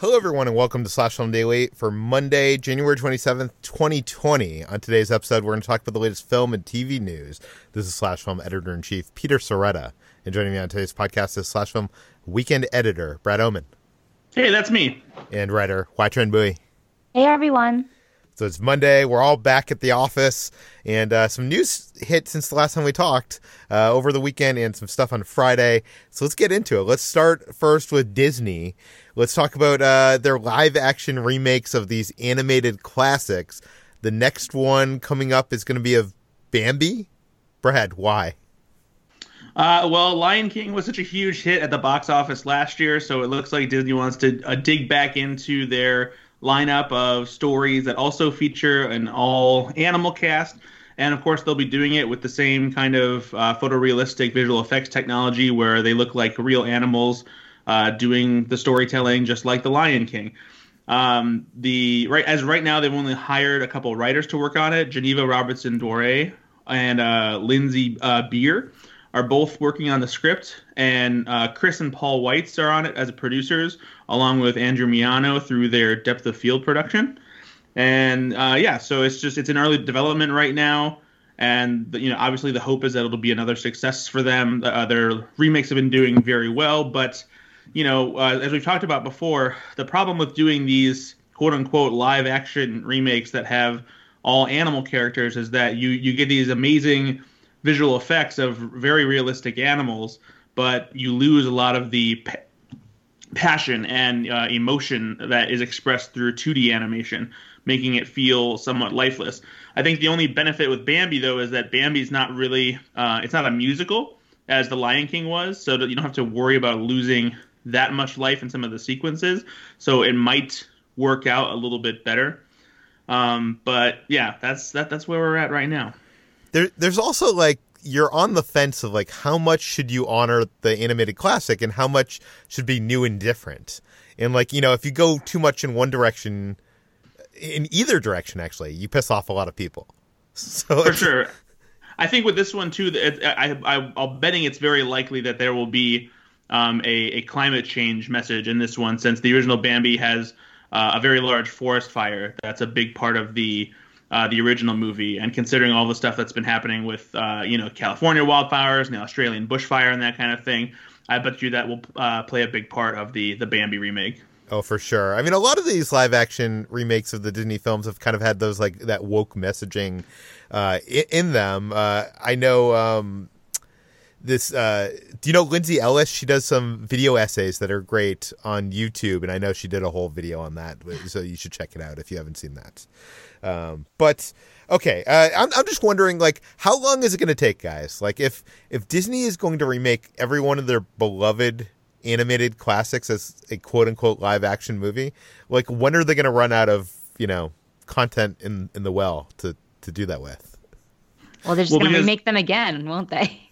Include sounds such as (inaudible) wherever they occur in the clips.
Hello, everyone, and welcome to Slash Film Daily for Monday, January 27th, 2020. On today's episode, we're going to talk about the latest film and TV news. This is Slash Film Editor in Chief, Peter Sciretta. And joining me on today's podcast is Slash Film Weekend Editor, Brad Oman. Hey, that's me. And writer, Hoai-Tran Bui. Hey, everyone. So it's Monday. We're all back at the office, and uh, some news hit since the last time we talked uh, over the weekend, and some stuff on Friday. So let's get into it. Let's start first with Disney. Let's talk about uh, their live action remakes of these animated classics. The next one coming up is going to be of Bambi. Brad, why? Uh, well, Lion King was such a huge hit at the box office last year, so it looks like Disney wants to uh, dig back into their lineup of stories that also feature an all animal cast. And of course, they'll be doing it with the same kind of uh, photorealistic visual effects technology where they look like real animals uh, doing the storytelling, just like The Lion King. Um, the right as right now, they've only hired a couple writers to work on it: Geneva Robertson Dworet and uh, Lindsey uh, Beer are both working on the script, and uh, Chris and Paul Weitz are on it as producers, along with Andrew Miano through their Depth of Field production. And uh, yeah, so it's just it's in early development right now, and you know obviously the hope is that it'll be another success for them. Uh, their remakes have been doing very well, but you know uh, as we've talked about before, the problem with doing these quote unquote live action remakes that have all animal characters is that you you get these amazing visual effects of very realistic animals, but you lose a lot of the pa- passion and uh, emotion that is expressed through 2D animation, making it feel somewhat lifeless. I think the only benefit with Bambi though is that Bambi's not really uh, it's not a musical as The Lion King was, so that you don't have to worry about losing that much life in some of the sequences. So it might work out a little bit better. Um, but yeah, that's that that's where we're at right now. There, there's also like you're on the fence of like how much should you honor the animated classic and how much should be new and different. And like you know, if you go too much in one direction, in either direction, actually, you piss off a lot of people. (laughs) So for sure, I think with this one too, it, I, I I'm betting it's very likely that there will be um, a, a climate change message in this one, since the original Bambi has uh, a very large forest fire. That's a big part of the uh, the original movie, and considering all the stuff that's been happening with uh, you know California wildfires and the Australian bushfire and that kind of thing, I bet you that will uh, play a big part of the the Bambi remake. Oh, for sure. I mean, a lot of these live action remakes of the Disney films have kind of had those like that woke messaging uh, in, in, them. Uh, I know um, this. Uh, do you know Lindsay Ellis? She does some video essays that are great on YouTube, and I know she did a whole video on that. So you should check it out if you haven't seen that. Um, but okay, uh, I'm I'm just wondering, like, how long is it going to take, guys? Like, if if Disney is going to remake every one of their beloved animated classics as a quote unquote live action movie, like, when are they going to run out of you know content in in the well to to do that with? Well, they're just well, going to remake them again, won't they?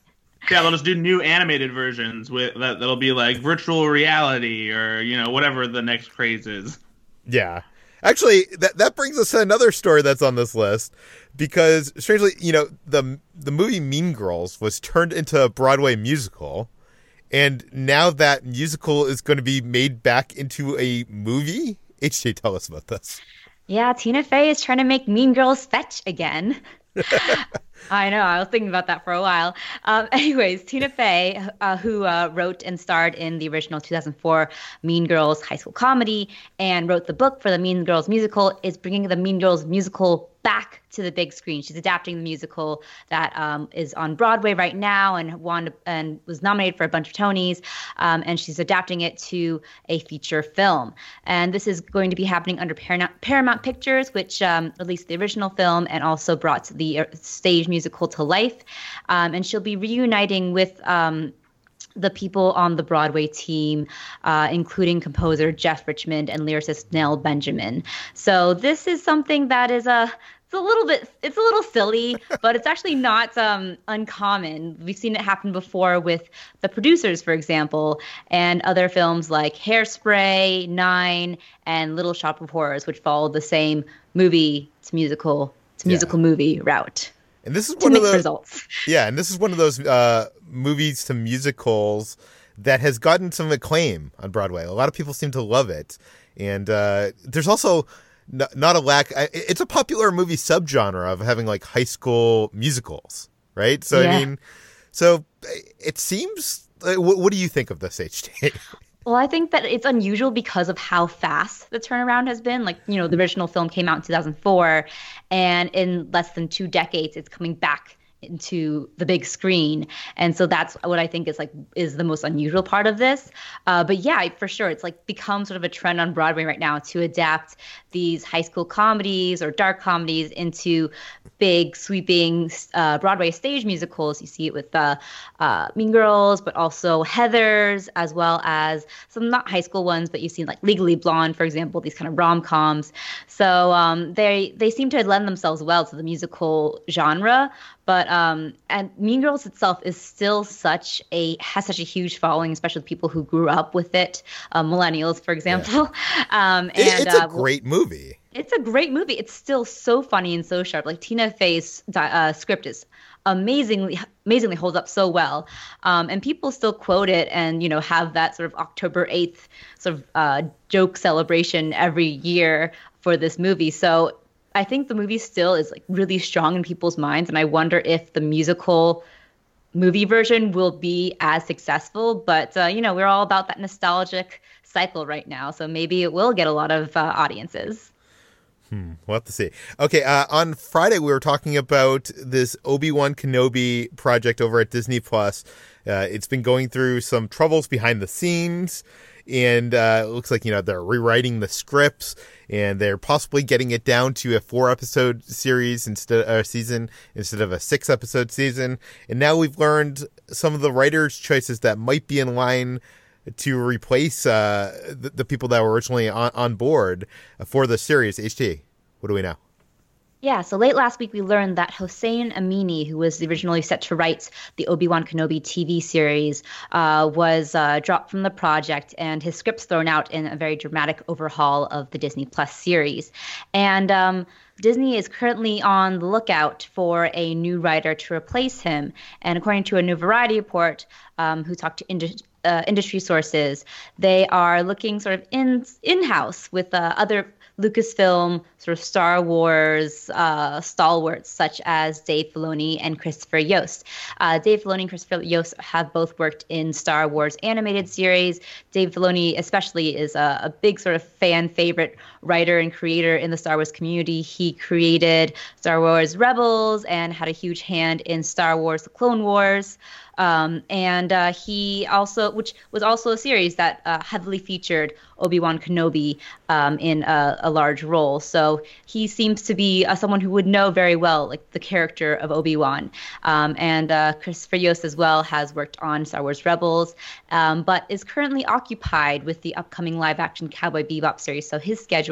Yeah, they'll just do new animated versions with that. That'll be like virtual reality or you know whatever the next craze is. Yeah, Actually, that that brings us to another story that's on this list because strangely, you know, the the movie Mean Girls was turned into a Broadway musical, and now that musical is going to be made back into a movie. HT, tell us about this. Yeah, Tina Fey is trying to make Mean Girls fetch again. (laughs) (laughs) I know. I was thinking about that for a while. Um, (laughs) anyways, Tina Fey, uh, who uh, wrote and starred in the original 2004 Mean Girls high school comedy and wrote the book for the Mean Girls musical, is bringing the Mean Girls musical back to the big screen. She's adapting the musical that um, is on Broadway right now and won and was nominated for a bunch of Tonys. Um, and she's adapting it to a feature film. And this is going to be happening under Paramount, Paramount Pictures, which um, released the original film and also brought the uh, stage musical to life. Um, and she'll be reuniting with um, the people on the Broadway team, uh, including composer Jeff Richmond and lyricist Nell Benjamin. So this is something that is a it's a little bit it's a little silly (laughs) but it's actually not um, uncommon we've seen it happen before with the producers for example and other films like hairspray nine and little shop of horrors which follow the same movie to musical to musical yeah. movie route and this is one of those results. (laughs) Yeah, and this is one of those uh, movies to musicals that has gotten some acclaim on Broadway. A lot of people seem to love it, and uh, there's also n- not a lack. It's a popular movie subgenre of having like high school musicals, right? So Yeah. I mean, so it seems. uh, What, what do you think of this HT? (laughs) Well, I think that it's unusual because of how fast the turnaround has been. Like, you know, the original film came out in 2004, and in less than two decades, it's coming back into the big screen. And so that's what i think is like is the most unusual part of this. Uh, but yeah for sure it's like become sort of a trend on broadway right now to adapt these high school comedies or dark comedies into big sweeping uh, broadway stage musicals. You see it with uh, uh, mean girls but also heathers as well as some not high school ones but you've seen like legally blonde for example these kind of rom-coms. So um, they they seem to lend themselves well to the musical genre but um, and Mean Girls itself is still such a has such a huge following, especially with people who grew up with it, uh, millennials, for example. (laughs) Um, and It- it's a uh, great movie. it's a great movie. It's still so funny and so sharp. Like Tina Fey's di- uh, script is amazingly amazingly holds up so well, um, and people still quote it and you know have that sort of October eighth sort of uh, joke celebration every year for this movie. So I think the movie still is like really strong in people's minds, and I wonder if the musical movie version will be as successful. But uh, you know, we're all about that nostalgic cycle right now, so maybe it will get a lot of uh, audiences. Hmm, we'll have to see. Okay, uh, on Friday we were talking about this Obi Wan Kenobi project over at Disney Plus. Uh, it's been going through some troubles behind the scenes, and uh, it looks like you know they're rewriting the scripts, and they're possibly getting it down to a four episode series instead uh, season instead of a six episode season. And now we've learned some of the writers' choices that might be in line to replace uh, the, the people that were originally on, on board for the series. HT, what do we know? Yeah, so late last week we learned that Hossein Amini, who was originally set to write the Obi Wan Kenobi TV series, uh, was uh, dropped from the project and his script's thrown out in a very dramatic overhaul of the Disney Plus series. And um, Disney is currently on the lookout for a new writer to replace him. And according to a new Variety report, um, who talked to uh, industry sources, they are looking sort of in in house with uh, other Lucasfilm sort of Star Wars uh, stalwarts such as Dave Filoni and Christopher Yost. Uh, Dave Filoni and Christopher Yost have both worked in Star Wars animated series. Dave Filoni, especially, is a, a big sort of fan favorite writer and creator in the Star Wars community. He created Star Wars Rebels and had a huge hand in Star Wars: The Clone Wars. Um, and uh, he also, which was also a series that uh, heavily featured Obi Wan Kenobi um, in a, a, large role. So he seems to be uh, someone who would know very well, like the character of Obi Wan. Um, and uh, Christopher Yost as well has worked on Star Wars Rebels, um, but is currently occupied with the upcoming live-action Cowboy Bebop series. So his schedule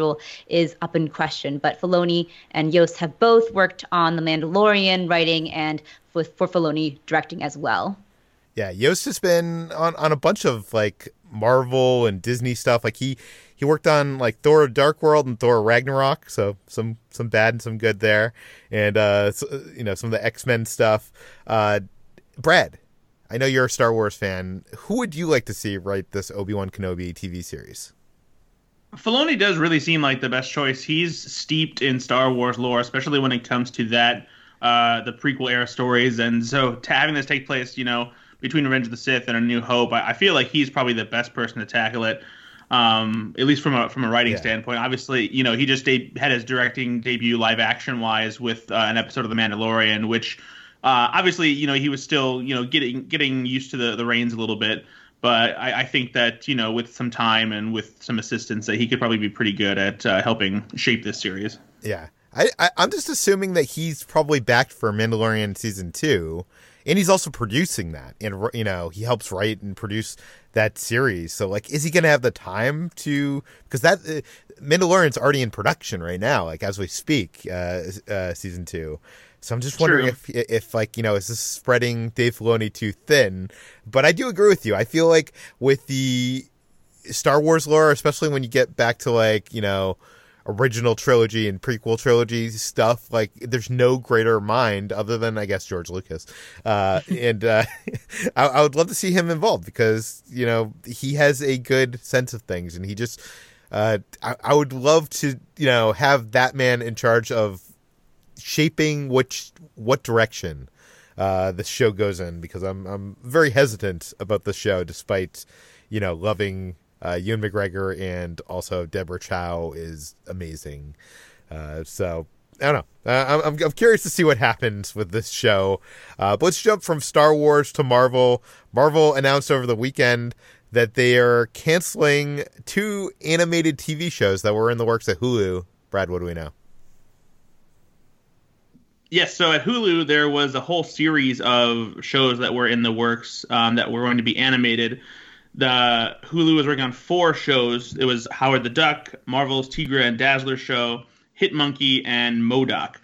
is up in question. But Filoni and Yost have both worked on The Mandalorian writing and with for Filoni directing as well. Yeah, Yost has been on, on a bunch of like Marvel and Disney stuff. Like he he worked on like Thor: Dark World and Thor: Ragnarok, so some some bad and some good there, and uh, so, you know some of the X Men stuff. Uh, Brad, I know you're a Star Wars fan. Who would you like to see write this Obi Wan Kenobi TV series? Filoni does really seem like the best choice. He's steeped in Star Wars lore, especially when it comes to that uh, the prequel era stories, and so having this take place, you know between Revenge of the Sith and A New Hope, I, I feel like he's probably the best person to tackle it. Um, at least from a from a writing yeah. standpoint. Obviously, you know he just de- had his directing debut live action wise with uh, an episode of The Mandalorian, which uh, obviously you know he was still you know getting getting used to the the reins a little bit. But I, I think that you know with some time and with some assistance, that he could probably be pretty good at uh, helping shape this series. Yeah, I, I I'm just assuming that he's probably backed for Mandalorian season two and he's also producing that. And you know he helps write and produce that series. So like is he gonna have the time to because that uh, mandalorian's already in production right now like as we speak uh, uh season two so i'm just wondering True. if if like you know is this spreading dave filoni too thin but i do agree with you i feel like with the star wars lore especially when you get back to like you know original trilogy and prequel trilogy stuff. Like, there's no greater mind other than, I guess, George Lucas. Uh, (laughs) and uh, (laughs) I, I, would love to see him involved because, you know, he has a good sense of things and he just. Uh, I, I would love to, you know, have that man in charge of shaping which what direction uh, the show goes in because I'm I'm very hesitant about the show, despite you know loving uh, Ewan McGregor and also Deborah Chow is amazing. Uh, so I don't know. Uh, I'm, I'm curious to see what happens with this show. Uh, but let's jump from Star Wars to Marvel. Marvel announced over the weekend that they are canceling two animated TV shows that were in the works at Hulu. Brad, what do we know? Yes, so at Hulu there was a whole series of shows that were in the works um, that were going to be animated. The Hulu was working on four shows. It was Howard the Duck, Marvel's Tigra and Dazzler show, Hit Monkey, and MODOK.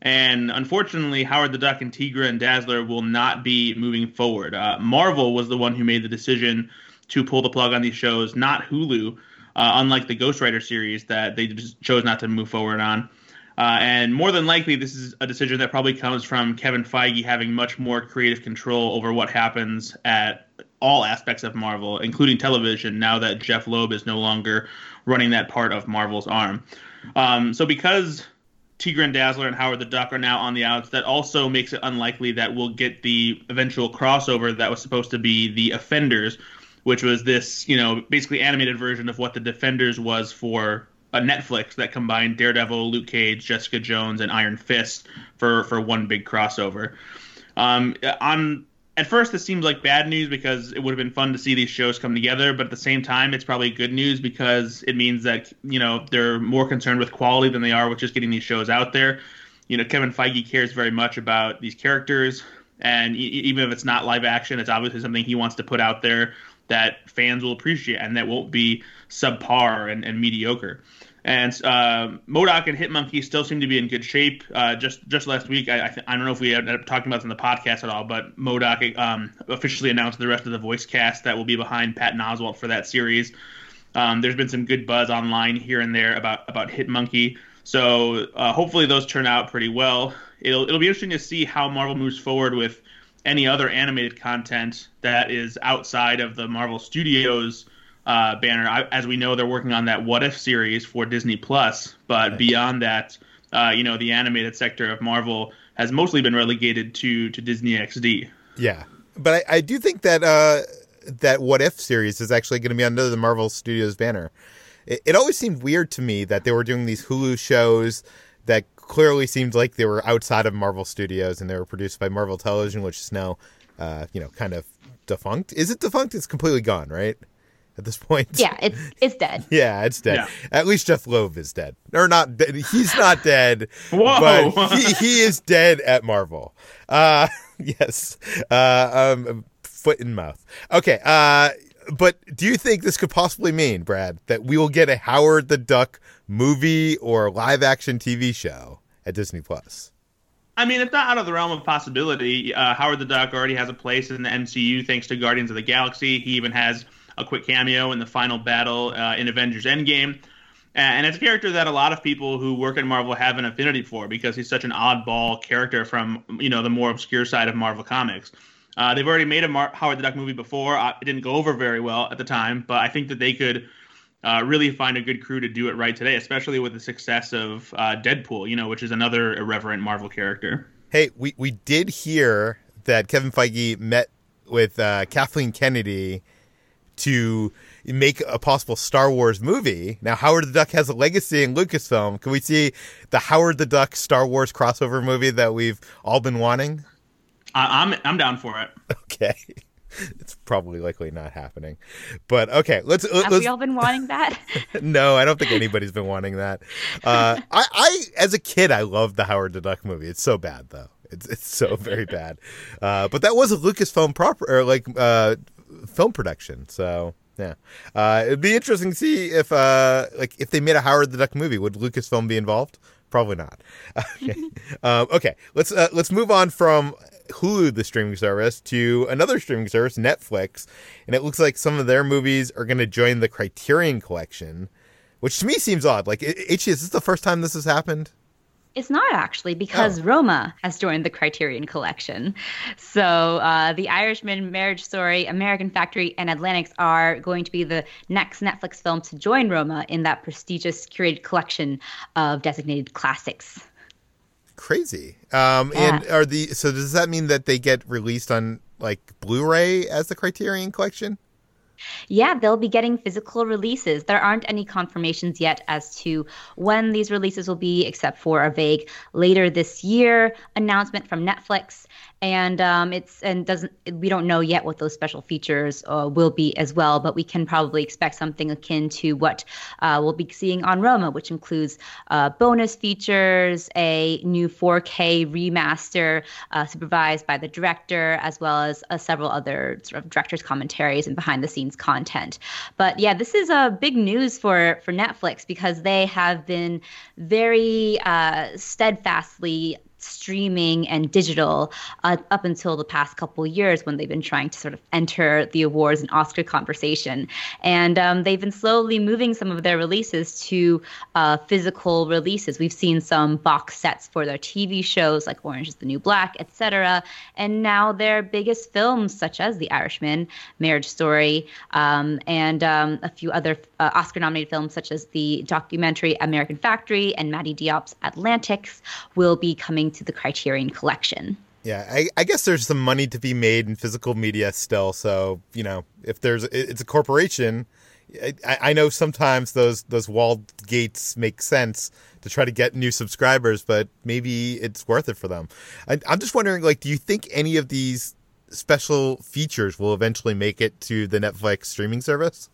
And unfortunately, Howard the Duck and Tigra and Dazzler will not be moving forward. Uh, Marvel was the one who made the decision to pull the plug on these shows, not Hulu. Uh, unlike the Ghostwriter series that they just chose not to move forward on. Uh, and more than likely, this is a decision that probably comes from Kevin Feige having much more creative control over what happens at all aspects of Marvel, including television, now that Jeph Loeb is no longer running that part of Marvel's arm. Um, so, because Tigra and Dazzler and Howard the Duck are now on the outs, that also makes it unlikely that we'll get the eventual crossover that was supposed to be the Offenders, which was this, you know, basically animated version of what the Defenders was for a Netflix that combined Daredevil, Luke Cage, Jessica Jones, and Iron Fist for for one big crossover. Um, on at first, this seems like bad news because it would have been fun to see these shows come together, but at the same time, it's probably good news because it means that you know they're more concerned with quality than they are with just getting these shows out there. You know, Kevin Feige cares very much about these characters, and e- even if it's not live action, it's obviously something he wants to put out there that fans will appreciate and that won't be subpar and, and mediocre. And uh, MODOK and Hitmonkey still seem to be in good shape. Uh, just just last week, I I, th- I, don't know if we ended up talking about this in the podcast at all, but MODOK um, officially announced the rest of the voice cast that will be behind Patton Oswalt for that series. Um, there's been some good buzz online here and there about about Hitmonkey, so uh, hopefully those turn out pretty well. It'll it'll be interesting to see how Marvel moves forward with any other animated content that is outside of the Marvel Studios uh, banner. I, as we know, they're working on that What If series for Disney Plus, but beyond that, uh, you know, the animated sector of Marvel has mostly been relegated to to Disney XD. Yeah, but I, I do think that uh, that What If series is actually going to be under the Marvel Studios banner. It, it always seemed weird to me that they were doing these Hulu shows that clearly seemed like they were outside of Marvel Studios and they were produced by Marvel Television, which is now, uh, you know, kind of defunct. Is it defunct? It's completely gone, right? At this point, yeah, it's it's dead. (laughs) yeah, it's dead. Yeah. At least Jeph Loeb is dead, or not? Dead. He's (laughs) not dead. Whoa! But (laughs) he, he is dead at Marvel. Uh, yes. Uh, um, foot in mouth. Okay. Uh, but do you think this could possibly mean, Brad, that we will get a Howard the Duck movie or live action TV show at Disney Plus? I mean, it's not out of the realm of possibility. Uh, Howard the Duck already has a place in the MCU thanks to Guardians of the Galaxy. He even has a quick cameo in the final battle uh, in Avengers Endgame. And it's a character that a lot of people who work at Marvel have an affinity for because he's such an oddball character from you know the more obscure side of Marvel comics. Uh, they've already made a Mar- Howard the Duck movie before. Uh, it didn't go over very well at the time, but I think that they could uh, really find a good crew to do it right today, especially with the success of uh, Deadpool, you know, which is another irreverent Marvel character. Hey, we, we did hear that Kevin Feige met with uh, Kathleen Kennedy to make a possible Star Wars movie. Now, Howard the Duck has a legacy in Lucasfilm. Can we see the Howard the Duck Star Wars crossover movie that we've all been wanting? I'm I'm down for it. (laughs) Okay. It's probably likely not happening, but okay. Let's. Have let's, we all been wanting that? (laughs) no, I don't think anybody's been wanting that. Uh, (laughs) I, I, as a kid, I loved the Howard the Duck movie. It's so bad though. It's it's so very bad. Uh, but that was a Lucasfilm proper or like uh, film production. So yeah, uh, it'd be interesting to see if uh, like if they made a Howard the Duck movie, would Lucasfilm be involved? Probably not. (laughs) Okay, um, okay. Let's uh, let's move on from Hulu, the streaming service, to another streaming service, Netflix, and it looks like some of their movies are going to join the Criterion Collection. which to me seems odd. Like, is this the first time this has happened? It's not actually because oh. Roma has joined the Criterion Collection. So uh, The Irishman, Marriage Story, American Factory, and Atlantics are going to be the next Netflix film to join Roma in that prestigious curated collection of designated classics. Crazy. Um, yeah. And are the so does that mean that they get released on like Blu-ray as the Criterion Collection? Yeah, they'll be getting physical releases. There aren't any confirmations yet as to when these releases will be, except for a vague later this year announcement from Netflix and um, it's and doesn't we don't know yet what those special features uh, will be as well, but we can probably expect something akin to what uh, we'll be seeing on Roma, which includes uh, bonus features, a new 4K remaster uh, supervised by the director, as well as uh, several other sort of director's commentaries and behind the scenes content. But yeah, this is a uh, big news for for Netflix because they have been very steadfastly streaming and digital uh, up until the past couple years when they've been trying to sort of enter the awards and Oscar conversation. And um, they've been slowly moving some of their releases to uh, physical releases. We've seen some box sets for their TV shows like Orange is the New Black, etc. And now their biggest films, such as The Irishman, Marriage Story, um, and um, a few other uh, Oscar nominated films, such as the documentary American Factory and Mati Diop's Atlantics, will be coming to the Criterion Collection. Yeah, I, I, guess there's some money to be made in physical media still. So you know, if there's it's a corporation, I, I know sometimes those those walled gates make sense to try to get new subscribers, but maybe it's worth it for them. I, I'm just wondering, like, do you think any of these special features will eventually make it to the Netflix streaming service?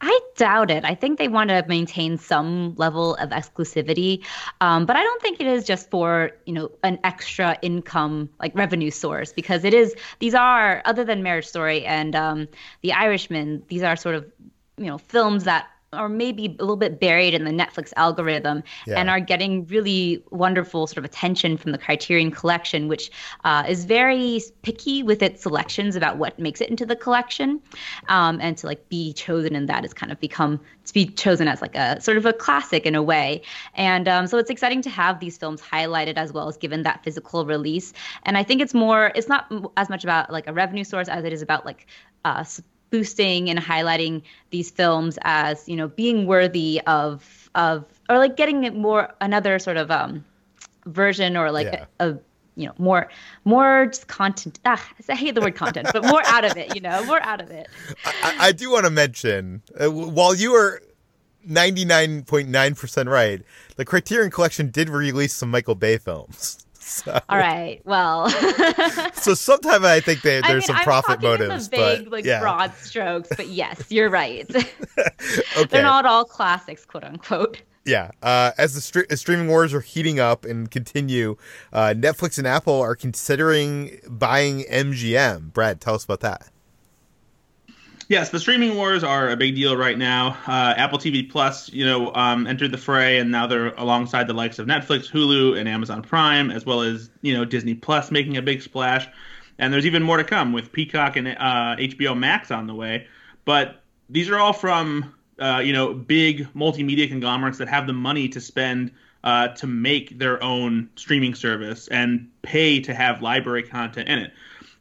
I doubt it. I think they want to maintain some level of exclusivity, um, but I don't think it is just for you know an extra income like revenue source because it is. These are other than Marriage Story and um, The Irishman. These are sort of you know films that or maybe a little bit buried in the Netflix algorithm yeah. and are getting really wonderful sort of attention from the Criterion Collection, which uh, is very picky with its selections about what makes it into the collection. Um, and to like be chosen in that has kind of become to be chosen as like a sort of a classic in a way. And um, so it's exciting to have these films highlighted as well as given that physical release. And I think it's more, it's not as much about like a revenue source as it is about like uh, boosting and highlighting these films as you know being worthy of of or like getting it more another sort of um version or like yeah. a, a you know more more just content ah, i hate the word content but more out of it you know more out of it i, I do want to mention uh, while you were 99.9% right the criterion collection did release some michael bay films so. All right. Well. (laughs) so sometimes I think they, there's I mean, some I'm profit motives, big, but like yeah. broad strokes. But yes, you're right. (laughs) okay. They're not all classics, quote unquote. Yeah. Uh, as the as streaming wars are heating up and continue, uh, Netflix and Apple are considering buying MGM. Brad, tell us about that. Yes, the streaming wars are a big deal right now. Uh, Apple TV Plus, you know, um, entered the fray, and now they're alongside the likes of Netflix, Hulu, and Amazon Prime, as well as you know Disney Plus making a big splash. And there's even more to come with Peacock and uh, HBO Max on the way. But these are all from uh, you know big multimedia conglomerates that have the money to spend uh, to make their own streaming service and pay to have library content in it.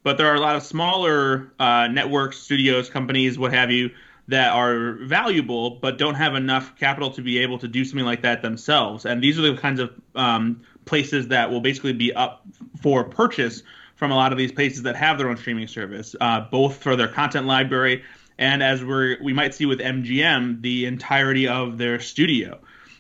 But there are a lot of smaller uh, networks, studios, companies, what have you, that are valuable but don't have enough capital to be able to do something like that themselves. And these are the kinds of um, places that will basically be up for purchase from a lot of these places that have their own streaming service, uh, both for their content library and as we we might see with MGM, the entirety of their studio.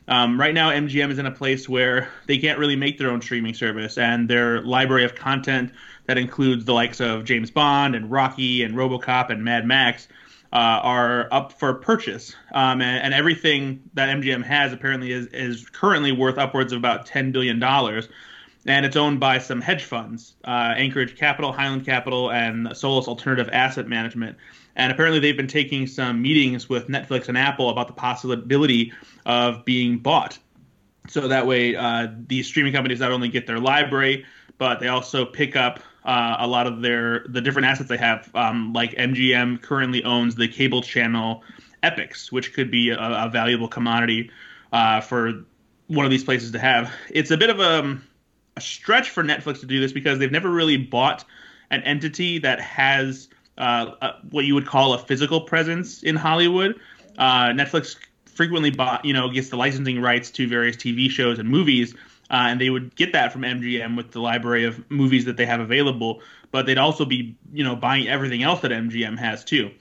Um, right now, MGM is in a place where they can't really make their own streaming service, and their library of content that includes the likes of James Bond and Rocky and RoboCop and Mad Max uh, are up for purchase. Um, and, and, everything that MGM has apparently is, is currently worth upwards of about $10 billion. And it's owned by some hedge funds, uh, Anchorage Capital, Highland Capital, and Solus Alternative Asset Management. And apparently, they've been taking some meetings with Netflix and Apple about the possibility of being bought. So that way, uh, these streaming companies not only get their library, but they also pick up uh, a lot of their the different assets they have. Um, like MGM currently owns the cable channel Epix, which could be a, a valuable commodity uh, for one of these places to have. It's a bit of a, a stretch for Netflix to do this because they've never really bought an entity that has uh, a, what you would call a physical presence in Hollywood. Uh, Netflix frequently bought, you know, gets the licensing rights to various TV shows and movies, uh, and they would get that from MGM with the library of movies that they have available. But they'd also be, you know, buying everything else that MGM has too.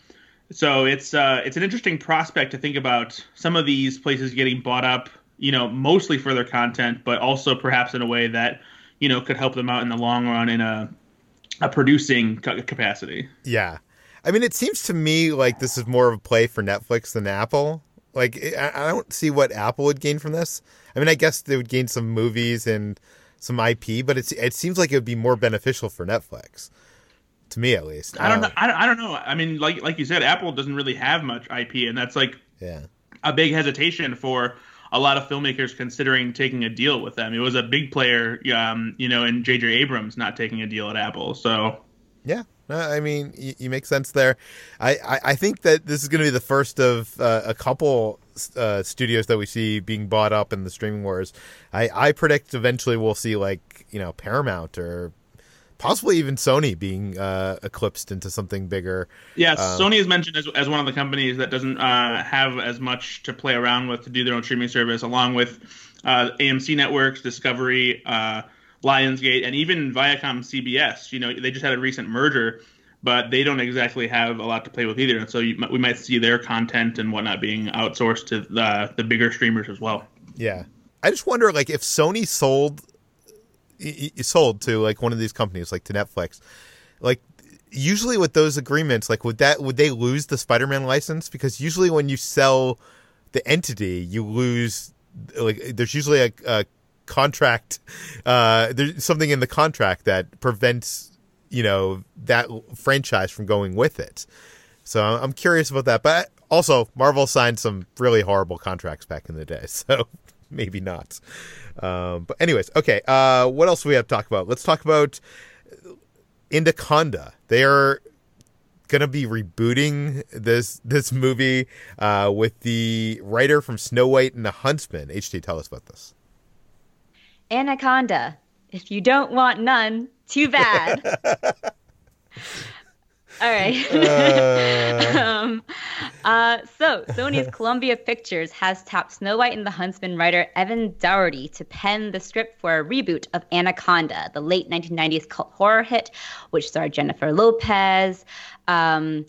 So it's uh, it's an interesting prospect to think about some of these places getting bought up, you know, mostly for their content, but also perhaps in a way that you know could help them out in the long run in a a producing capacity. Yeah. I mean, it seems to me like this is more of a play for Netflix than Apple. Like, I don't see what Apple would gain from this. I mean, I guess they would gain some movies and some IP, but it's it seems like it would be more beneficial for Netflix, to me at least. I don't know. I, I don't know. I mean, like like you said, Apple doesn't really have much IP, and that's like yeah a big hesitation for a lot of filmmakers considering taking a deal with them. It was a big player, um, you know, in J.J. Abrams not taking a deal at Apple. So yeah, I mean, you, you, make sense there. I, I, I, think that this is going to be the first of uh, a couple uh, studios that we see being bought up in the streaming wars. I, I predict eventually we'll see like you know Paramount or possibly even Sony being uh, eclipsed into something bigger. Yes, um, Sony is mentioned as, as one of the companies that doesn't uh, have as much to play around with to do their own streaming service, along with uh, AMC Networks, Discovery, uh, Lionsgate, and even Viacom CBS. You know, they just had a recent merger, but they don't exactly have a lot to play with either. And so you, we might see their content and whatnot being outsourced to the, the bigger streamers as well. Yeah. I just wonder, like, if Sony sold sold to like one of these companies, like to Netflix, like usually with those agreements, like would that would they lose the Spider-Man license? Because usually when you sell the entity, you lose like there's usually a, a contract. Uh, there's something in the contract that prevents you know that franchise from going with it. So I'm curious about that, but also Marvel signed some really horrible contracts back in the day, (laughs) so maybe not. Um, but anyways, okay. Uh, what else do we have to talk about? Let's talk about Anaconda. They are gonna be rebooting this this movie uh, with the writer from Snow White and the Huntsman. HT, tell us about this. Anaconda. If you don't want none, too bad. (laughs) All right. Uh... (laughs) um, uh, so, Sony's (laughs) Columbia Pictures has tapped Snow White and the Huntsman writer Evan Daugherty to pen the script for a reboot of Anaconda, the late 1990s cult horror hit, which starred Jennifer Lopez, um,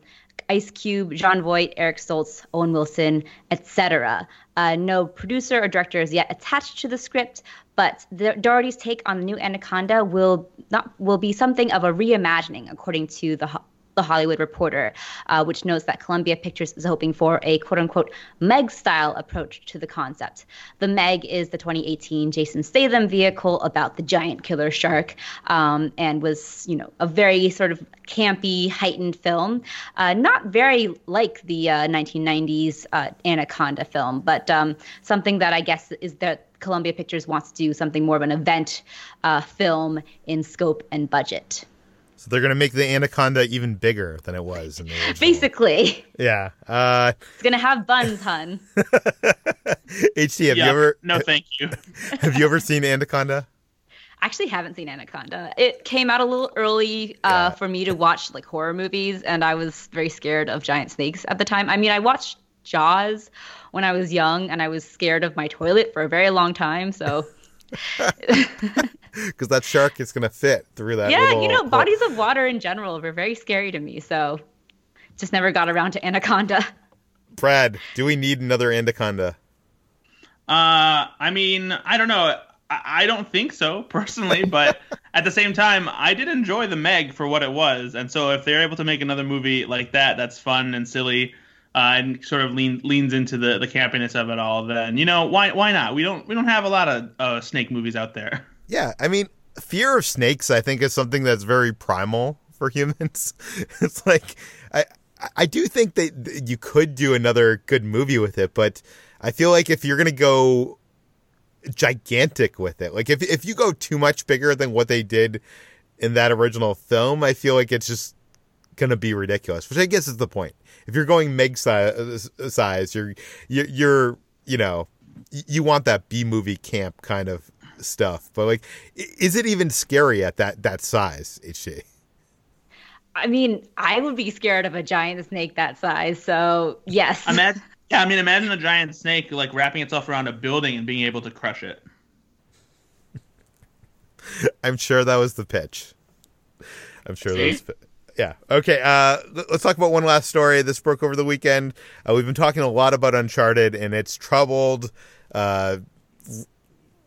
Ice Cube, Jon Voight, Eric Stoltz, Owen Wilson, etc. Uh, no producer or director is yet attached to the script, but the, Daugherty's take on the new Anaconda will not will be something of a reimagining, according to the the Hollywood Reporter, uh, which notes that Columbia Pictures is hoping for a quote unquote Meg style approach to the concept. The Meg is the 2018 Jason Statham vehicle about the giant killer shark um, and was, you know, a very sort of campy, heightened film. Uh, not very like the uh, 1990s uh, Anaconda film, but um, something that I guess is that Columbia Pictures wants to do something more of an event uh, film in scope and budget. So they're gonna make the anaconda even bigger than it was in the. (laughs) Basically. Yeah. Uh, it's gonna have buns, hun. (laughs) HT, have you ever? No, thank you. (laughs) have you ever seen Anaconda? actually haven't seen Anaconda. It came out a little early uh, yeah. for me to watch like horror movies, and I was very scared of giant snakes at the time. I mean, I watched Jaws when I was young, and I was scared of my toilet for a very long time. So (laughs) because that shark is going to fit through that. Yeah, you know, hole. bodies of water in general were very scary to me, so just never got around to anaconda. (laughs) Brad, do we need another anaconda? Uh, I mean, I don't know. I, I don't think so (laughs) personally, but at the same time, I did enjoy the Meg for what it was, and so if they're able to make another movie like that, that's fun and silly uh, and sort of lean, leans into the, the campiness of it all, then you know why why not? We don't we don't have a lot of uh, snake movies out there. (laughs) Yeah, I mean, fear of snakes, I think, is something that's very primal for (laughs) humans. it's like I I do think that you could do another good movie with it, but I feel like if you're gonna go gigantic with it, like if if you go too much bigger than what they did in that original film, I feel like it's just gonna be ridiculous. Which I guess is the point if you're going Meg size, uh, size you're you're, you're you know you want that B movie camp kind of stuff. But like, is it even scary at that that size? HT. I mean, I would be scared of a giant snake that size. So yes. Imagine, yeah, I mean, imagine a giant snake like wrapping itself around a building and being able to crush it. (laughs) I'm sure that was the pitch. I'm sure See? that was. Yeah. Okay. Uh, let's talk about one last story. This broke over the weekend. Uh, we've been talking a lot about Uncharted and its troubled, uh,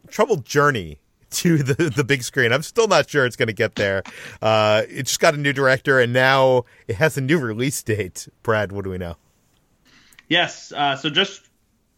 troubled journey (laughs) to the the big screen. I'm still not sure it's going to get there. Uh, it just got a new director, and now it has a new release date. Brad, what do we know? Yes. Uh, so just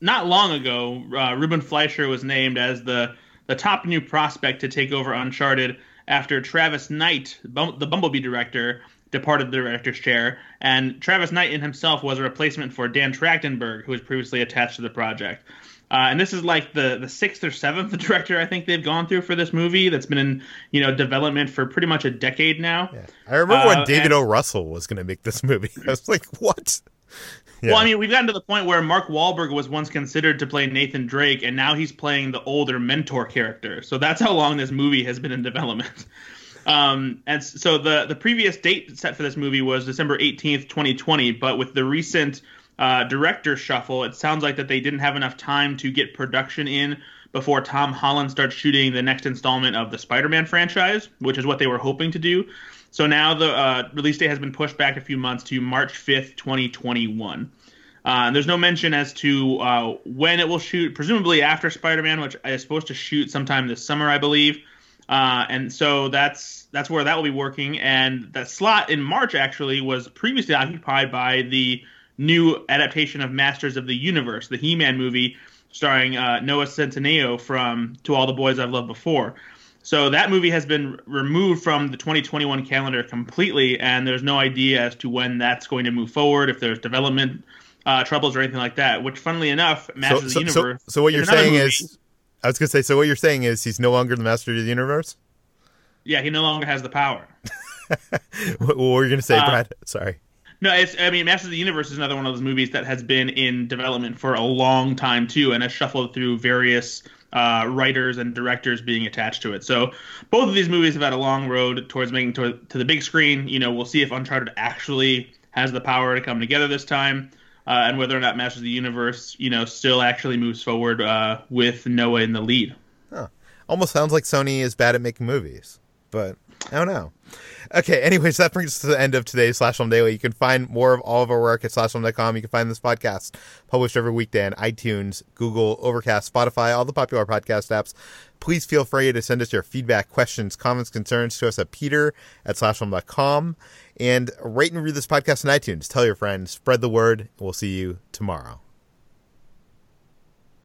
not long ago, uh, Ruben Fleischer was named as the the top new prospect to take over Uncharted after Travis Knight, the Bumblebee director, departed the director's chair, and Travis Knight in himself was a replacement for Dan Trachtenberg, who was previously attached to the project. Uh, and this is like the the sixth or seventh (laughs) director I think they've gone through for this movie that's been in you know development for pretty much a decade now. Yeah. I remember uh, when David and, O. Russell was going to make this movie. (laughs) I was like, what? Yeah. Well, I mean, we've gotten to the point where Mark Wahlberg was once considered to play Nathan Drake, and now he's playing the older mentor character. So that's how long this movie has been in development. (laughs) Um, and so the the previous date set for this movie was December 18th, 2020. But with the recent uh, director shuffle, it sounds like that they didn't have enough time to get production in before Tom Holland starts shooting the next installment of the Spider-Man franchise, which is what they were hoping to do. So now the uh, release date has been pushed back a few months to March 5th, 2021. Uh, there's no mention as to uh, when it will shoot, presumably after Spider-Man, which is supposed to shoot sometime this summer, I believe. Uh, and so that's that's where that will be working. And that slot in March actually was previously occupied by the new adaptation of Masters of the Universe, the He-Man movie starring uh, Noah Centineo from To All the Boys I've Loved Before. So that movie has been removed from the 2021 calendar completely, and there's no idea as to when that's going to move forward, if there's development uh, troubles or anything like that. Which, funnily enough, Masters so, so, of the Universe. So, so what you're saying movie. is, I was going to say, so what you're saying is he's no longer the Master of the Universe. Yeah, he no longer has the power. (laughs) what, were you going to say, uh, Brad? Sorry. No, it's. I mean, Masters of the Universe is another one of those movies that has been in development for a long time too, and has shuffled through various uh, writers and directors being attached to it. So both of these movies have had a long road towards making to, to the big screen. You know, we'll see if Uncharted actually has the power to come together this time, uh, and whether or not Masters of the Universe, you know, still actually moves forward uh, with Noah in the lead. Huh. Almost sounds like Sony is bad at making movies, but I don't know. Okay, anyways, that brings us to the end of today's Slash Film Daily. You can find more of all of our work at slashfilm.com. You can find this podcast published every weekday on iTunes, Google, Overcast, Spotify, all the popular podcast apps. Please feel free to send us your feedback, questions, comments, concerns to us at peter at slashfilm.com. And rate and review this podcast on iTunes. Tell your friends, spread the word, we'll see you tomorrow.